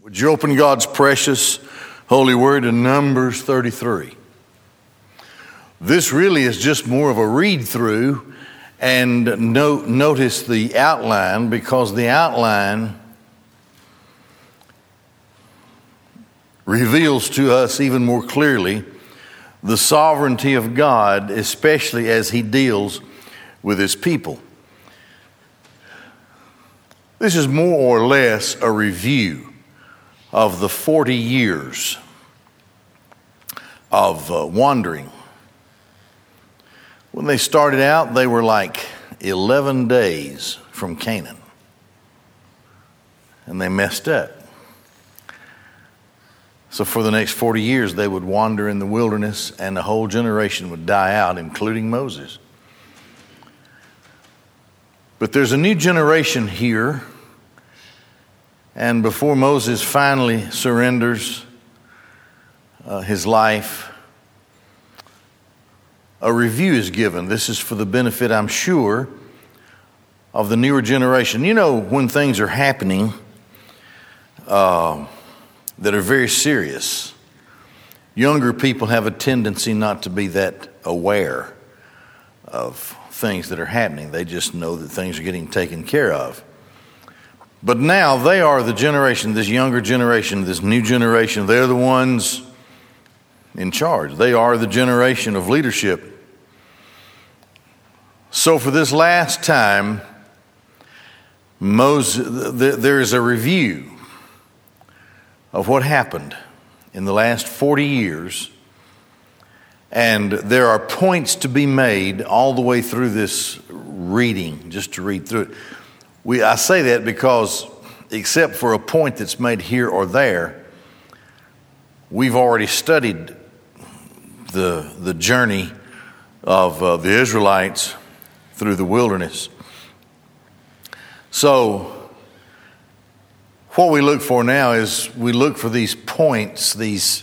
Would you open God's precious holy word in Numbers 33? This really is just more of a read through and note, notice the outline because the outline reveals to us even more clearly the sovereignty of God, especially as He deals with His people. This is more or less a review of the 40 years of uh, wandering. When they started out, they were like 11 days from Canaan. And they messed up. So, for the next 40 years, they would wander in the wilderness, and the whole generation would die out, including Moses. But there's a new generation here and before Moses finally surrenders uh, his life, a review is given. This is for the benefit, I'm sure, of the newer generation. You know, when things are happening uh, that are very serious, younger people have a tendency not to be that aware of things that are happening. They just know that things are getting taken care of. But now they are the generation, this younger generation, this new generation. They're the ones in charge. They are the generation of leadership. So, for this last time, Moses, there is a review of what happened in the last 40 years. And there are points to be made all the way through this reading, just to read through it. We, I say that because, except for a point that's made here or there, we've already studied the, the journey of uh, the Israelites through the wilderness. So, what we look for now is we look for these points, these,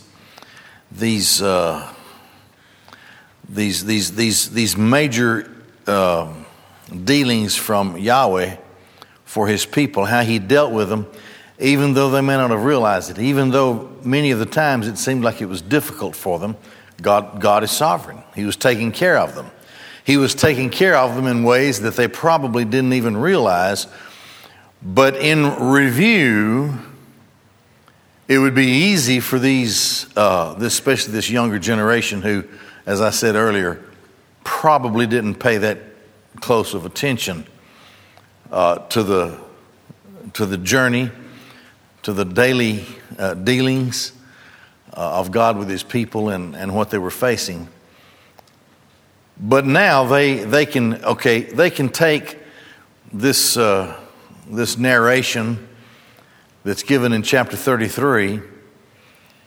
these, uh, these, these, these, these major uh, dealings from Yahweh for his people, how he dealt with them, even though they may not have realized it, even though many of the times it seemed like it was difficult for them. God, God is sovereign. He was taking care of them. He was taking care of them in ways that they probably didn't even realize. But in review, it would be easy for these, uh, especially this younger generation who, as I said earlier, probably didn't pay that close of attention uh, to, the, to the journey, to the daily uh, dealings uh, of God with his people and, and what they were facing. But now they, they can, okay, they can take this, uh, this narration that's given in chapter 33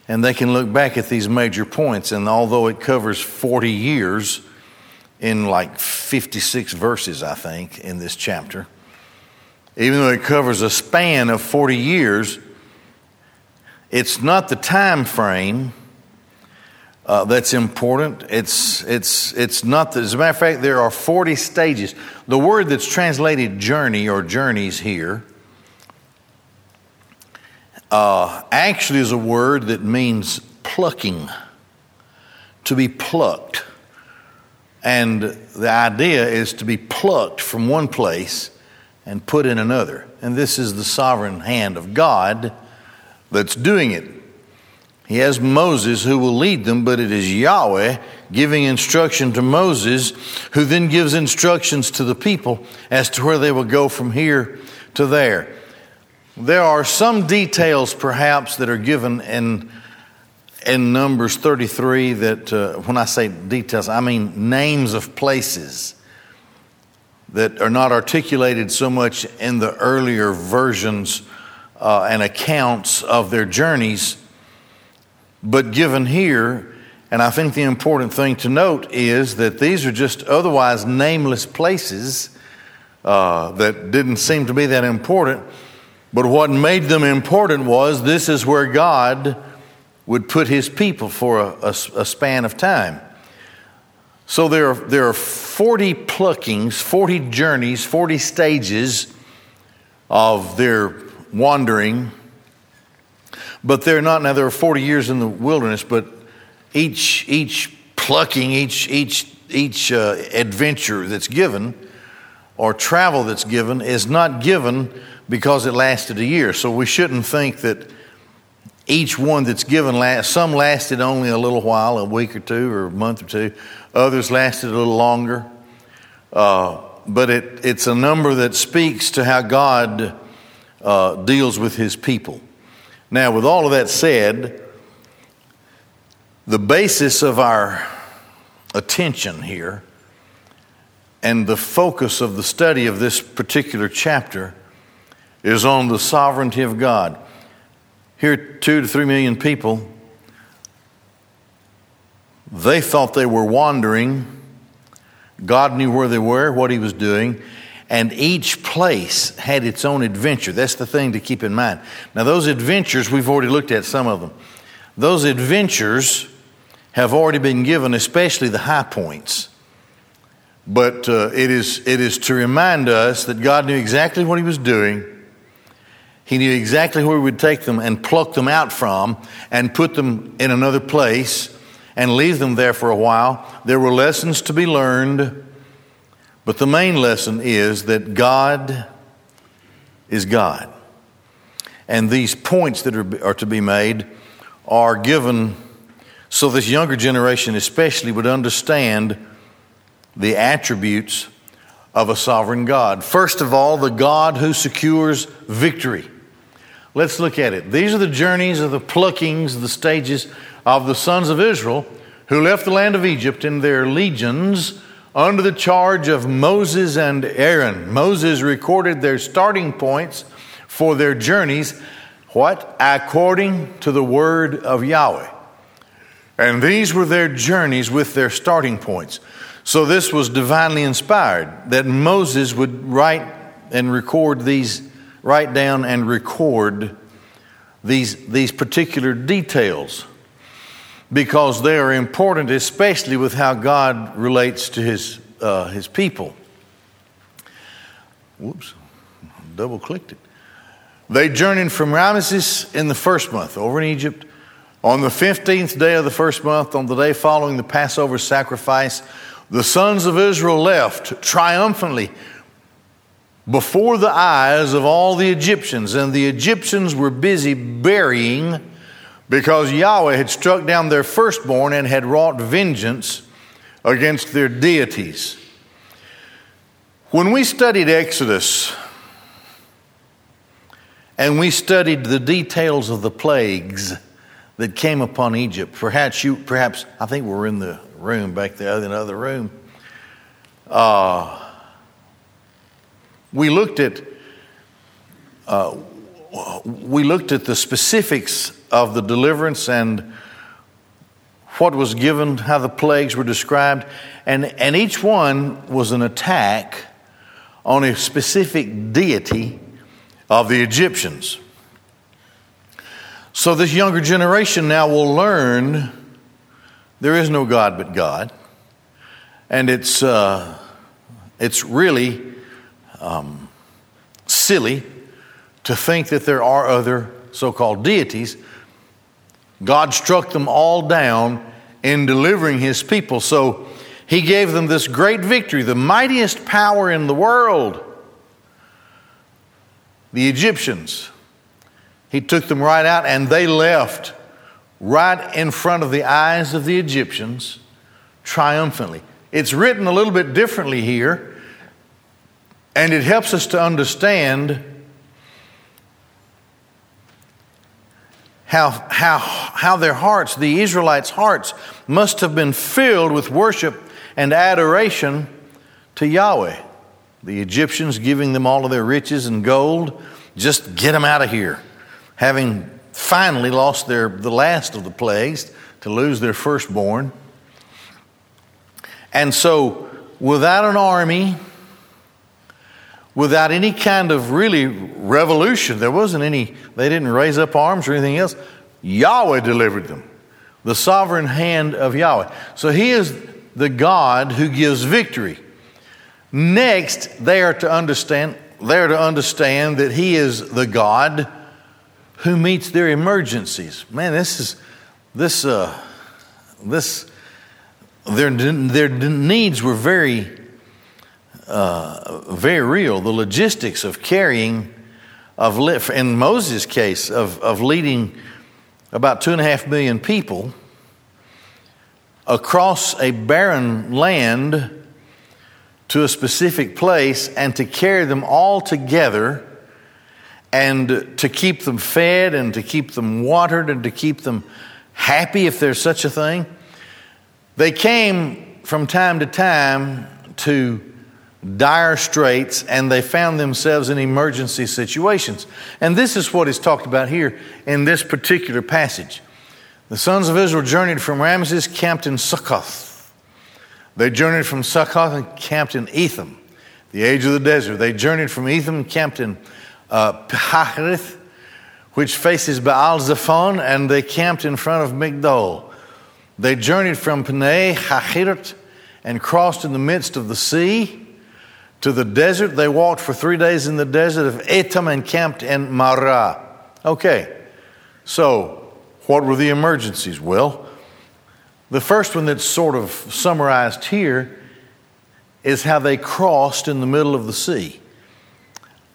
and they can look back at these major points. And although it covers 40 years in like 56 verses, I think, in this chapter, even though it covers a span of 40 years, it's not the time frame uh, that's important. It's, it's, it's not, the, as a matter of fact, there are 40 stages. The word that's translated journey or journeys here uh, actually is a word that means plucking, to be plucked. And the idea is to be plucked from one place and put in another. And this is the sovereign hand of God that's doing it. He has Moses who will lead them, but it is Yahweh giving instruction to Moses, who then gives instructions to the people as to where they will go from here to there. There are some details, perhaps, that are given in, in Numbers 33 that, uh, when I say details, I mean names of places that are not articulated so much in the earlier versions uh, and accounts of their journeys, but given here. And I think the important thing to note is that these are just otherwise nameless places uh, that didn't seem to be that important. But what made them important was this is where God would put his people for a, a, a span of time. So there are, there are 40 pluckings, 40 journeys, 40 stages of their wandering But they're not, now there are 40 years in the wilderness, but each, each plucking, each, each, each uh, adventure that's given or travel that's given is not given because it lasted a year. So we shouldn't think that each one that's given, last, some lasted only a little while, a week or two or a month or two. Others lasted a little longer. Uh, but it, it's a number that speaks to how God uh, deals with his people. Now, with all of that said, the basis of our attention here and the focus of the study of this particular chapter is on the sovereignty of God. Here, two to three million people, they thought they were wandering. God knew where they were, what He was doing, and each place had its own adventure. That's the thing to keep in mind. Now, those adventures, we've already looked at some of them. Those adventures have already been given, especially the high points. But uh, it, is, it is to remind us that God knew exactly what He was doing. He knew exactly where He would take them and pluck them out from and put them in another place and leave them there for a while. There were lessons to be learned. But the main lesson is that God is God. And these points that are, are to be made are given so this younger generation, especially, would understand the attributes of a sovereign God. First of all, the God who secures victory. Let's look at it. These are the journeys of the pluckings, the stages of the sons of Israel who left the land of Egypt in their legions under the charge of Moses and Aaron. Moses recorded their starting points for their journeys, what? According to the word of Yahweh. And these were their journeys with their starting points. So this was divinely inspired that Moses would write and record these, write down and record these, these particular details because they are important, especially with how God relates to his, uh, his people. Whoops, double clicked it. They journeyed from Ramesses in the first month over in Egypt. On the 15th day of the first month, on the day following the Passover sacrifice, the sons of Israel left triumphantly before the eyes of all the Egyptians, and the Egyptians were busy burying because Yahweh had struck down their firstborn and had wrought vengeance against their deities. When we studied Exodus and we studied the details of the plagues that came upon Egypt, perhaps you, perhaps I think we are in the room back there, in the other room. Uh, we looked at uh, we looked at the specifics of the deliverance and what was given, how the plagues were described, and, and each one was an attack on a specific deity of the Egyptians. So, this younger generation now will learn there is no God but God, and it's, uh, it's really um, silly to think that there are other so called deities. God struck them all down in delivering his people. So he gave them this great victory, the mightiest power in the world. The Egyptians. He took them right out and they left right in front of the eyes of the Egyptians triumphantly. It's written a little bit differently here, and it helps us to understand how, how, how their hearts, the Israelites' hearts, must have been filled with worship and adoration to Yahweh. The Egyptians giving them all of their riches and gold, just get them out of here. Having finally lost their, the last of the plagues to lose their firstborn. And so, without an army, without any kind of really revolution. There wasn't any, they didn't raise up arms or anything else. Yahweh delivered them, the sovereign hand of Yahweh. So he is the God who gives victory. Next, they are to understand, they are to understand that he is the God who meets their emergencies. Man, this is this uh, this their their needs were very uh, very real. The logistics of carrying of in Moses' case of of leading about two and a half million people across a barren land to a specific place and to carry them all together and to keep them fed and to keep them watered and to keep them happy, if there's such a thing. They came from time to time to dire straits and they found themselves in emergency situations. And this is what is talked about here in this particular passage. The sons of Israel journeyed from Ramses, camped in Succoth. They journeyed from Succoth and camped in Etham, the age of the desert. They journeyed from Etham, camped in uh, which faces Baal Zephon, and they camped in front of Migdol. They journeyed from Panay Hahirat and crossed in the midst of the sea to the desert. They walked for three days in the desert of Etham and camped in Marah. Okay, so what were the emergencies? Well, the first one that's sort of summarized here is how they crossed in the middle of the sea.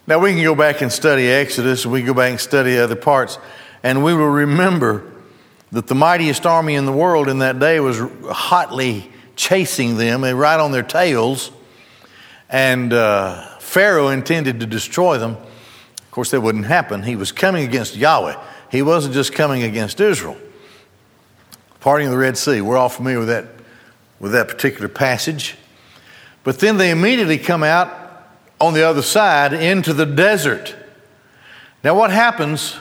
Now, we can go back and study Exodus, and we can go back and study other parts, and we will remember that the mightiest army in the world in that day was hotly chasing them and right on their tails. And uh, Pharaoh intended to destroy them. Of course, that wouldn't happen. He was coming against Yahweh, he wasn't just coming against Israel. Parting of the Red Sea, we're all familiar with that, with that particular passage. But then they immediately come out on the other side into the desert. Now, what happens?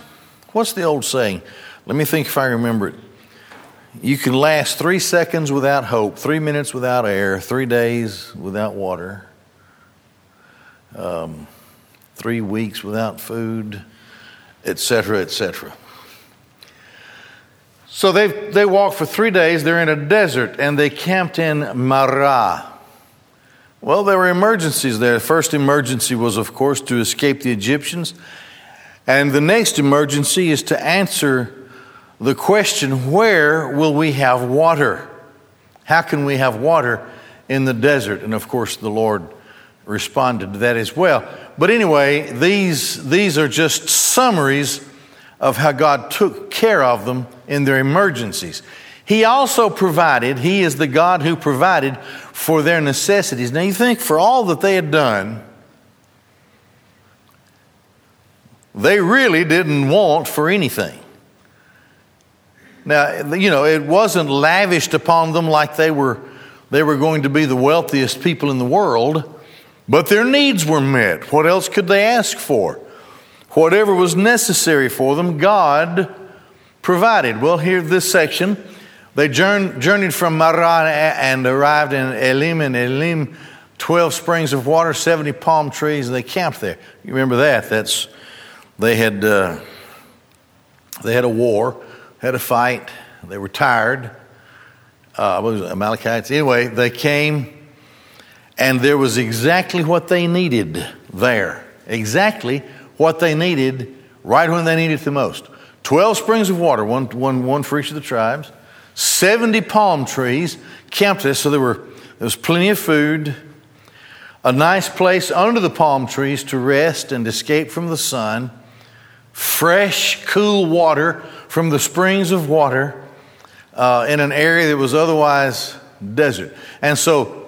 What's the old saying? Let me think if I remember it. You can last three seconds without hope, three minutes without air, three days without water, um, three weeks without food, etc., etc. So they they walked for three days. They're in a desert, and they camped in Marah. Well, there were emergencies there. The first emergency was, of course, to escape the Egyptians. And the next emergency is to answer the question where will we have water? How can we have water in the desert? And of course, the Lord responded to that as well. But anyway, these, these are just summaries of how God took care of them in their emergencies. He also provided, He is the God who provided for their necessities. Now you think for all that they had done, they really didn't want for anything. Now, you know, it wasn't lavished upon them like they were, they were going to be the wealthiest people in the world, but their needs were met. What else could they ask for? Whatever was necessary for them, God provided. Well, here, this section they journeyed from Marah and arrived in Elim, and Elim, 12 springs of water, 70 palm trees, and they camped there. You remember that? That's, they had, uh, they had a war, had a fight, they were tired. Uh, was it, Amalekites? Anyway, they came, and there was exactly what they needed there. Exactly what they needed right when they needed it the most. 12 springs of water, one, one, one for each of the tribes. 70 palm trees camped there, so there, were, there was plenty of food, a nice place under the palm trees to rest and escape from the sun, fresh, cool water from the springs of water uh, in an area that was otherwise desert. And so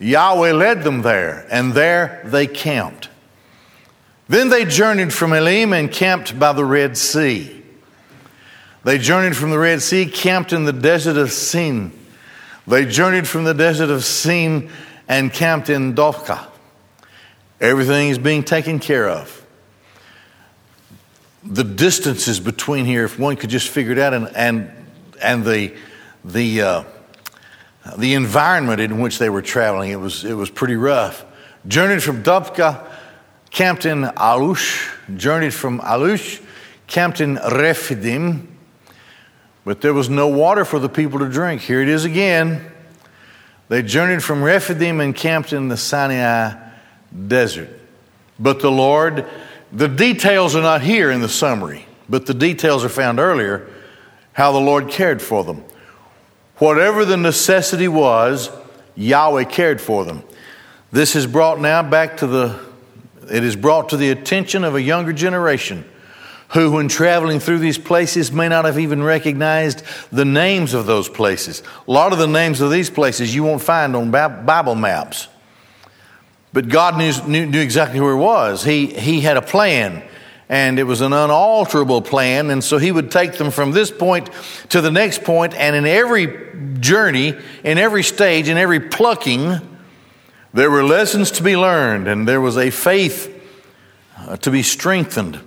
Yahweh led them there, and there they camped. Then they journeyed from Elim and camped by the Red Sea. They journeyed from the Red Sea, camped in the desert of Sin. They journeyed from the desert of Sin and camped in Dophkah. Everything is being taken care of. The distances between here, if one could just figure it out, and, and, and the, the, uh, the environment in which they were traveling, it was, it was pretty rough. Journeyed from Dophkah, camped in Alush, journeyed from Alush, camped in Rephidim, but there was no water for the people to drink. Here it is again. They journeyed from Rephidim and camped in the Sinai desert. But the Lord, the details are not here in the summary, but the details are found earlier how the Lord cared for them. Whatever the necessity was, Yahweh cared for them. This is brought now back to the, it is brought to the attention of a younger generation who, when traveling through these places, may not have even recognized the names of those places. A lot of the names of these places you won't find on Bible maps. But God knew, knew, knew exactly where it was. He, he had a plan, and it was an unalterable plan. And so He would take them from this point to the next point, and in every journey, in every stage, in every plucking, there were lessons to be learned, and there was a faith uh, to be strengthened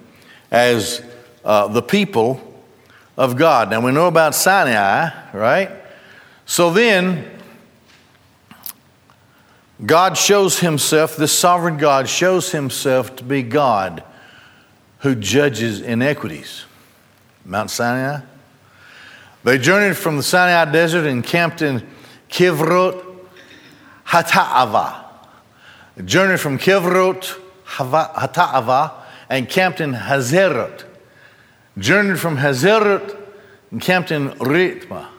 as uh, the people of God. Now we know about Sinai, right? So then, God shows himself, this sovereign God shows himself to be God who judges inequities. Mount Sinai. They journeyed from the Sinai desert and camped in Kivrot Hata'ava. Journeyed from Kivrot Hata'ava and camped in Hazerot. Journeyed from Hazerot and camped in Ritma.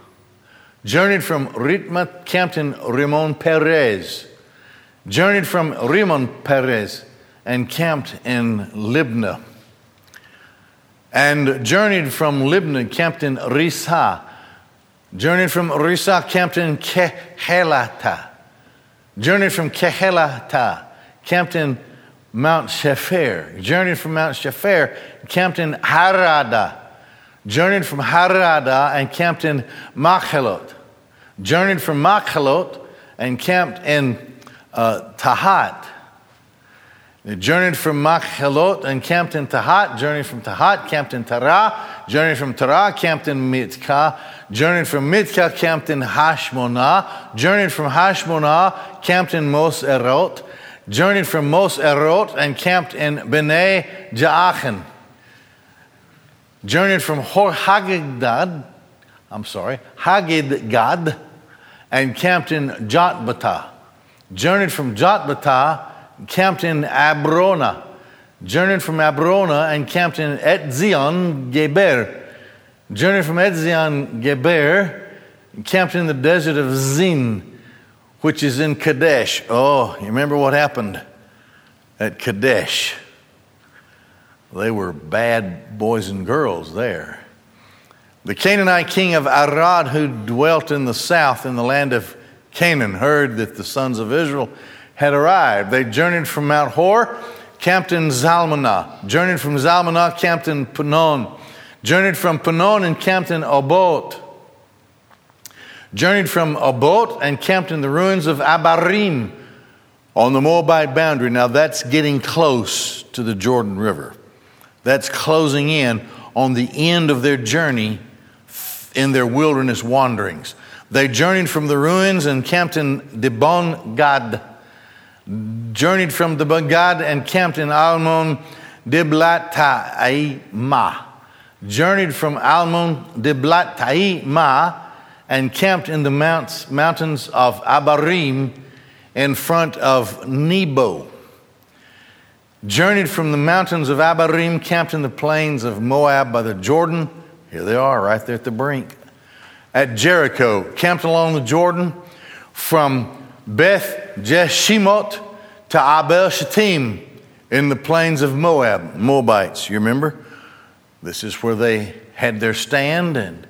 Journeyed from Ritma, camped in Rimon Perez. Journeyed from Rimon Perez and camped in Libnah. And journeyed from Libnah, camped in Risa. Journeyed from Risa, camped in Kehelata. Journeyed from Kehelata, camped in Mount Shepher, journeyed from Mount Shepher, camped in Harada, journeyed from Harada and camped in Makhelot, journeyed from Makhelot and camped in uh, Tahat. They journeyed from Makhelot and camped in Tahat, journeyed from Tahat, camped in Tara, journeyed from Tara, camped in Mitka, journeyed from Mitka, camped in Hashmonah, journeyed from Hashmonah, camped in Mos Erot, journeyed from Mos Erot and camped in Bnei Ja'achin. Journeyed from Hagidgad, I'm sorry, Hagidgad, and camped in Jotbatah. Journeyed from Jotbatah, camped in Abrona. Journeyed from Abrona and camped in Etzion Geber. Journeyed from Etzion Geber, camped in the desert of Zin which is in Kadesh. Oh, you remember what happened at Kadesh? They were bad boys and girls there. The Canaanite king of Arad, who dwelt in the south in the land of Canaan, heard that the sons of Israel had arrived. They journeyed from Mount Hor, camped in Zalmanah, journeyed from Zalmanah, camped in Punon, journeyed from Punon and camped in Obot journeyed from Obot and camped in the ruins of Abarim on the Moabite boundary. Now that's getting close to the Jordan River. That's closing in on the end of their journey in their wilderness wanderings. They journeyed from the ruins and camped in Dibon Gad, journeyed from the Gad and camped in Almon Diblata'ima, journeyed from Almon Diblata'ima and camped in the mounts, mountains of Abarim in front of Nebo. Journeyed from the mountains of Abarim, camped in the plains of Moab by the Jordan. Here they are, right there at the brink. At Jericho, camped along the Jordan from Beth Jeshimot to Abel Shittim in the plains of Moab, Moabites. You remember? This is where they had their stand and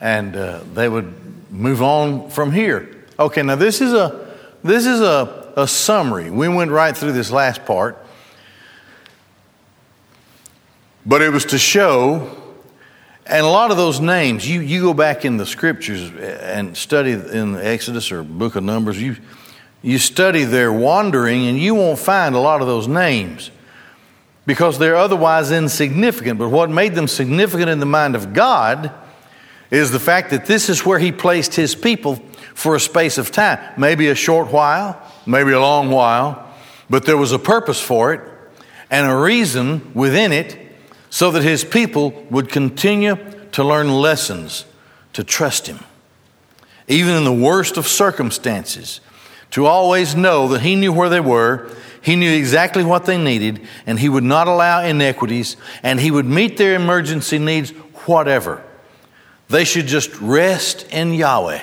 and uh, they would move on from here. Okay, now this is a this is a, a summary. We went right through this last part, but it was to show. And a lot of those names, you, you go back in the scriptures and study in the Exodus or book of Numbers, you, you study their wandering, and you won't find a lot of those names because they're otherwise insignificant. But what made them significant in the mind of God is the fact that this is where he placed his people for a space of time. Maybe a short while, maybe a long while, but there was a purpose for it and a reason within it so that his people would continue to learn lessons, to trust him, even in the worst of circumstances, to always know that he knew where they were, He knew exactly what they needed, and He would not allow inequities, and He would meet their emergency needs, whatever. They should just rest in Yahweh,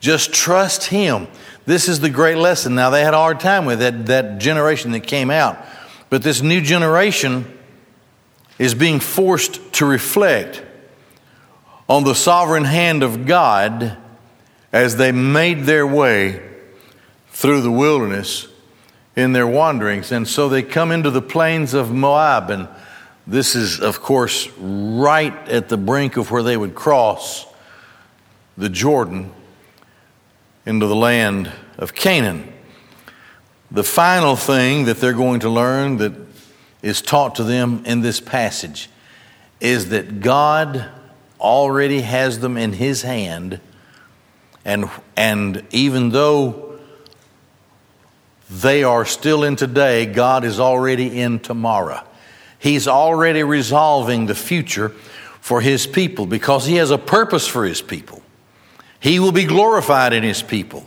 just trust Him. This is the great lesson. Now, they had a hard time with that, that generation that came out, but this new generation is being forced to reflect on the sovereign hand of God as they made their way through the wilderness in their wanderings. And so they come into the plains of Moab, and this is, of course, right at the brink of where they would cross the Jordan into the land of Canaan. The final thing that they're going to learn that is taught to them in this passage is that God already has them in His hand, and, and even though they are still in today, God is already in tomorrow. He's already resolving the future for His people because He has a purpose for His people. He will be glorified in His people.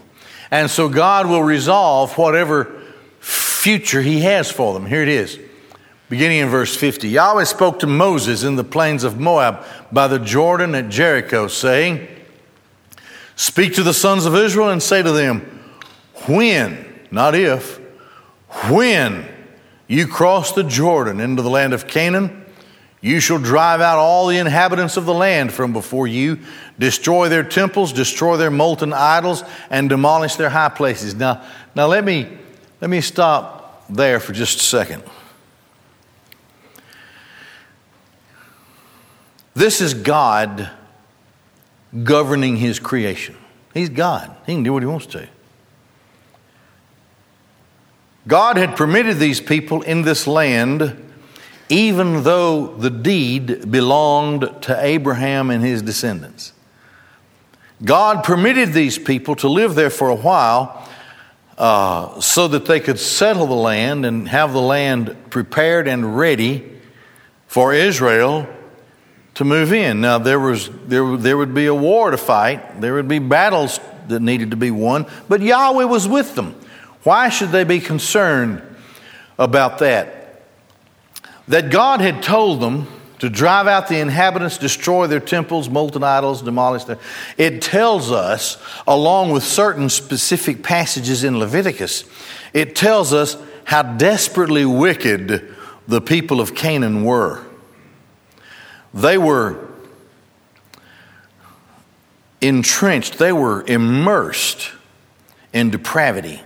And so God will resolve whatever future He has for them. Here it is. Beginning in verse 50 Yahweh spoke to Moses in the plains of Moab by the Jordan at Jericho, saying, Speak to the sons of Israel and say to them, When, not if, when you cross the Jordan into the land of Canaan, you shall drive out all the inhabitants of the land from before you, destroy their temples, destroy their molten idols, and demolish their high places. Now, now let me let me stop there for just a second. This is God governing his creation. He's God. He can do what he wants to. God had permitted these people in this land even though the deed belonged to Abraham and his descendants. God permitted these people to live there for a while uh, so that they could settle the land and have the land prepared and ready for Israel to move in. Now, there, was, there, there would be a war to fight, there would be battles that needed to be won, but Yahweh was with them. Why should they be concerned about that? That God had told them to drive out the inhabitants, destroy their temples, molten idols, demolish their. It tells us, along with certain specific passages in Leviticus, it tells us how desperately wicked the people of Canaan were. They were entrenched, they were immersed in depravity.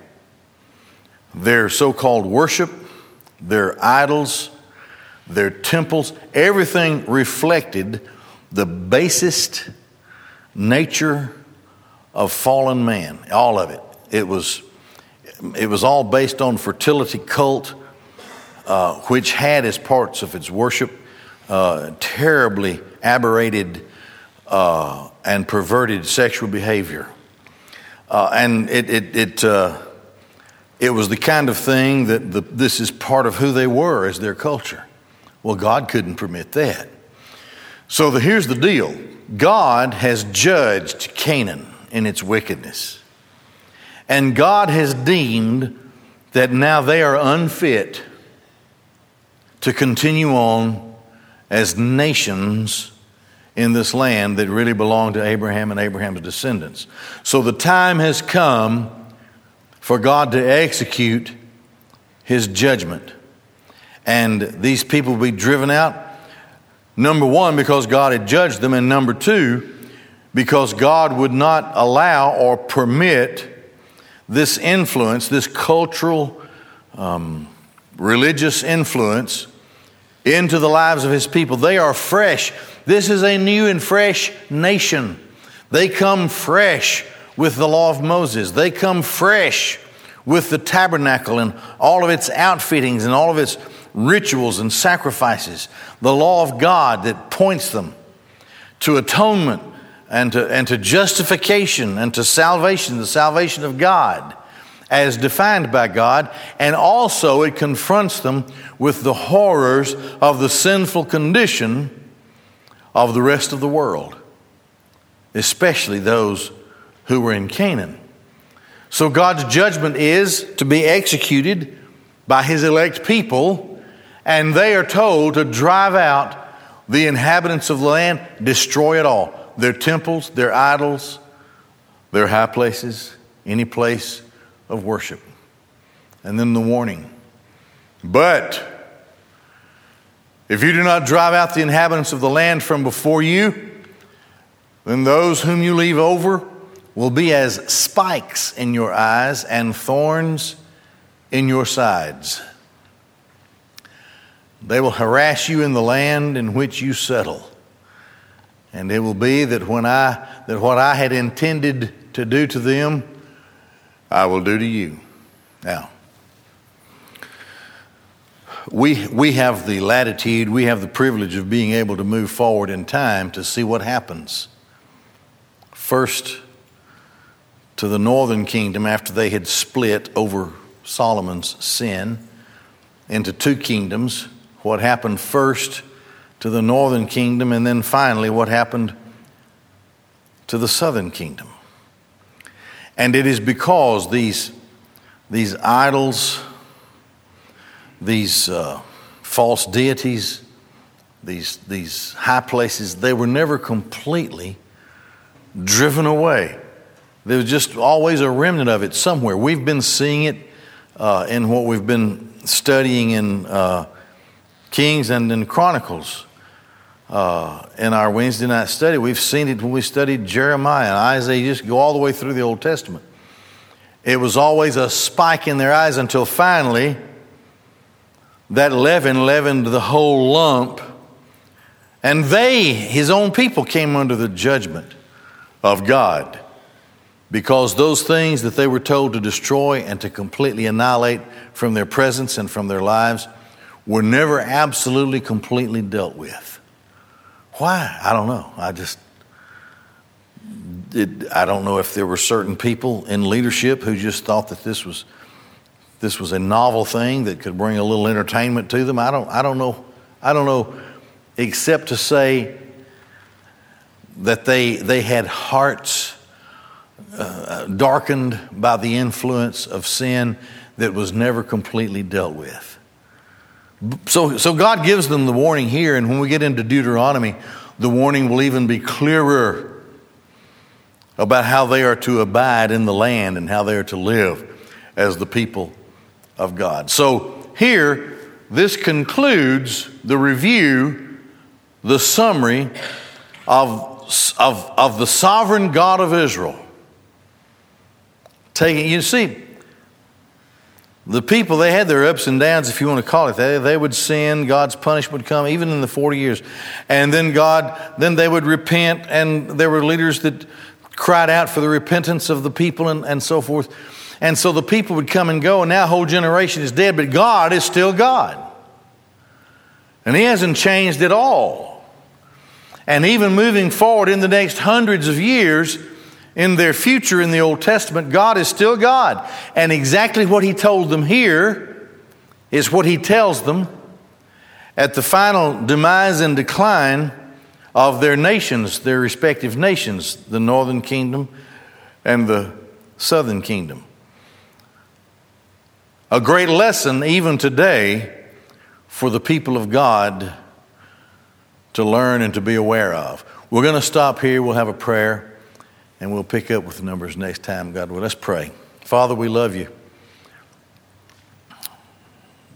Their so called worship, their idols, their temples, everything reflected the basest nature of fallen man. All of it. It was, it was all based on fertility cult, uh, which had as parts of its worship uh, terribly aberrated uh, and perverted sexual behavior. Uh, and it, it, it, uh, it was the kind of thing that the, this is part of who they were as their culture. Well, God couldn't permit that. So the, here's the deal God has judged Canaan in its wickedness. And God has deemed that now they are unfit to continue on as nations in this land that really belonged to Abraham and Abraham's descendants. So the time has come for God to execute his judgment and these people be driven out. Number one, because God had judged them, and number two, because God would not allow or permit this influence, this cultural, um, religious influence, into the lives of His people. They are fresh. This is a new and fresh nation. They come fresh with the law of Moses, they come fresh with the tabernacle and all of its outfittings and all of its rituals and sacrifices, the law of God that points them to atonement and to, and to justification and to salvation, the salvation of God as defined by God, and also it confronts them with the horrors of the sinful condition of the rest of the world, especially those who were in Canaan. So God's judgment is to be executed by his elect people, and they are told to drive out the inhabitants of the land, destroy it all their temples, their idols, their high places, any place of worship. And then the warning. But if you do not drive out the inhabitants of the land from before you, then those whom you leave over will be as spikes in your eyes and thorns in your sides. They will harass you in the land in which you settle. And it will be that when I that what I had intended to do to them, I will do to you. Now, we, we have the latitude, we have the privilege of being able to move forward in time to see what happens. First, to the northern kingdom after they had split over Solomon's sin into two kingdoms. What happened first to the northern kingdom, and then finally what happened to the southern kingdom. And it is because these, these idols, these uh, false deities, these, these high places, they were never completely driven away. There was just always a remnant of it somewhere. We've been seeing it uh, in what we've been studying in uh, Kings and in Chronicles. Uh, in our Wednesday night study, we've seen it when we studied Jeremiah and Isaiah, You just go all the way through the Old Testament. It was always a spike in their eyes until finally that leaven leavened the whole lump, and they, his own people, came under the judgment of God because those things that they were told to destroy and to completely annihilate from their presence and from their lives were never absolutely completely dealt with. Why? I don't know. I just it, I don't know if there were certain people in leadership who just thought that this was this was a novel thing that could bring a little entertainment to them. I don't I don't know. I don't know except to say that they they had hearts uh, darkened by the influence of sin that was never completely dealt with. So, so God gives them the warning here, and when we get into Deuteronomy, the warning will even be clearer about how they are to abide in the land and how they are to live as the people of God. So here, this concludes the review, the summary of, of, of the sovereign God of Israel taking, you see, the people, they had their ups and downs, if you want to call it. They, they would sin, God's punishment would come, even in the 40 years. And then God, then they would repent, and there were leaders that cried out for the repentance of the people and, and so forth. And so the people would come and go, and now whole generation is dead, but God is still God. And He hasn't changed at all. And even moving forward in the next hundreds of years, in their future in the Old Testament, God is still God. And exactly what He told them here is what He tells them at the final demise and decline of their nations, their respective nations, the northern kingdom and the southern kingdom. A great lesson, even today, for the people of God to learn and to be aware of. We're going to stop here. We'll have a prayer. And we'll pick up with the numbers next time, God will. Let's pray. Father, we love you.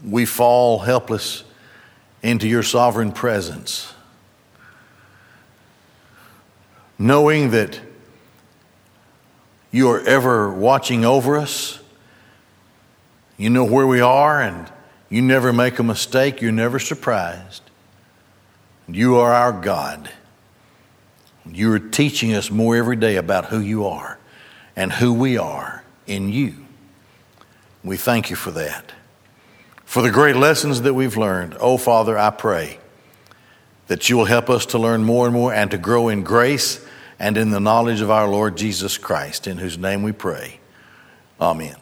We fall helpless into your sovereign presence, knowing that you are ever watching over us. You know where we are, and you never make a mistake. You're never surprised. You are our God. You are teaching us more every day about who you are and who we are in you. We thank you for that. For the great lessons that we've learned, oh Father, I pray that you will help us to learn more and more and to grow in grace and in the knowledge of our Lord Jesus Christ, in whose name we pray. Amen.